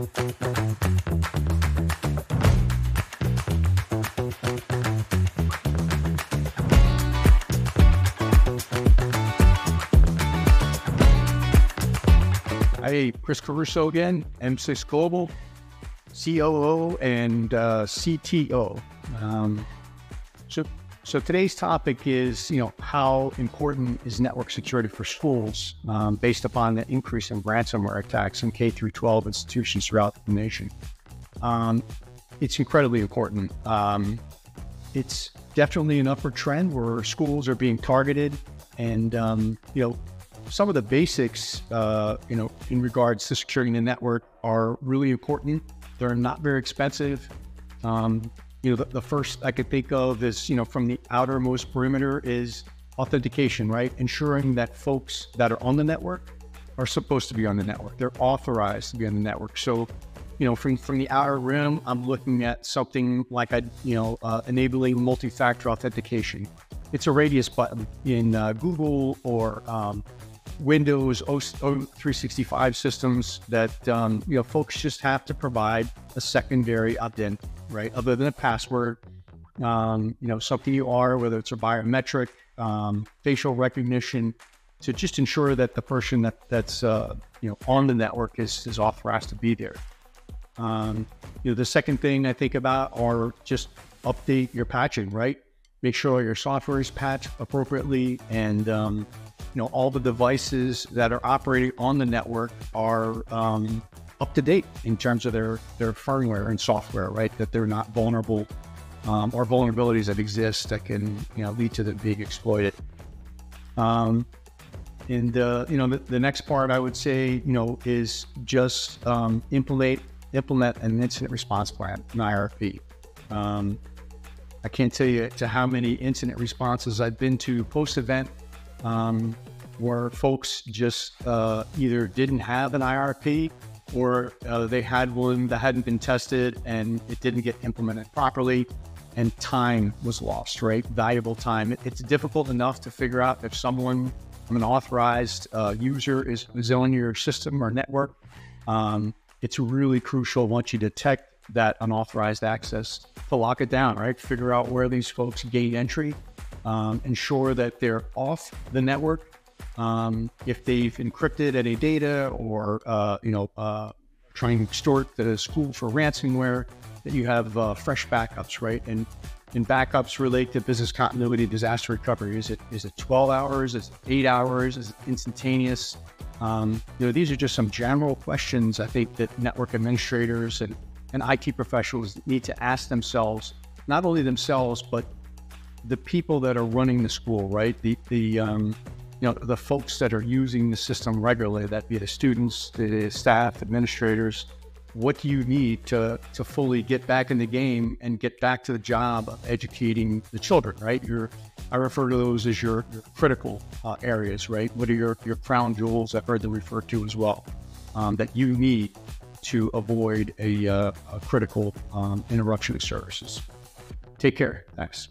Hey, Chris Caruso again, M6 Global, COO and uh, CTO. Um, so, so today's topic is, you know, how important is network security for schools um, based upon the increase in ransomware attacks in K through 12 institutions throughout the nation. Um, it's incredibly important. Um, it's definitely an upward trend where schools are being targeted, and um, you know, some of the basics, uh, you know, in regards to securing the network are really important. They're not very expensive. Um, you know, the, the, first I could think of is, you know, from the outermost perimeter is authentication, right? Ensuring that folks that are on the network are supposed to be on the network. They're authorized to be on the network. So, you know, from, from the outer rim, I'm looking at something like, I, you know, uh, enabling multi-factor authentication. It's a radius button in uh, Google or um, Windows 365 systems that um, you know folks just have to provide a secondary ident, right? Other than a password, um, you know something you are, whether it's a biometric, um, facial recognition, to just ensure that the person that that's uh, you know on the network is is authorized to be there. Um, you know the second thing I think about are just update your patching, right? Make sure your software is patched appropriately and um, you know all the devices that are operating on the network are um, up to date in terms of their their firmware and software, right? That they're not vulnerable um, or vulnerabilities that exist that can you know lead to them being exploited. Um, and uh, you know the, the, next part I would say you know is just um, implement implement an incident response plan, an IRP. Um, I can't tell you to how many incident responses I've been to post event um, where folks just uh, either didn't have an IRP or uh, they had one that hadn't been tested and it didn't get implemented properly and time was lost, right? Valuable time. It, it's difficult enough to figure out if someone, an authorized uh, user, is, is on your system or network. Um, it's really crucial once you detect that unauthorized access to lock it down, right? Figure out where these folks gain entry um, ensure that they're off the network. Um, if they've encrypted any data or, uh, you know, uh, trying to extort the school for ransomware, that you have uh, fresh backups, right? And and backups relate to business continuity, disaster recovery. Is it is it 12 hours? Is it eight hours? Is it instantaneous? Um, you know, these are just some general questions I think that network administrators and, and IT professionals need to ask themselves, not only themselves, but the people that are running the school, right? The the um, you know the folks that are using the system regularly, that be the students, the staff, administrators. What do you need to to fully get back in the game and get back to the job of educating the children, right? Your I refer to those as your, your critical uh, areas, right? What are your your crown jewels? I've heard them referred to as well um, that you need to avoid a, uh, a critical um, interruption of services. Take care. Thanks.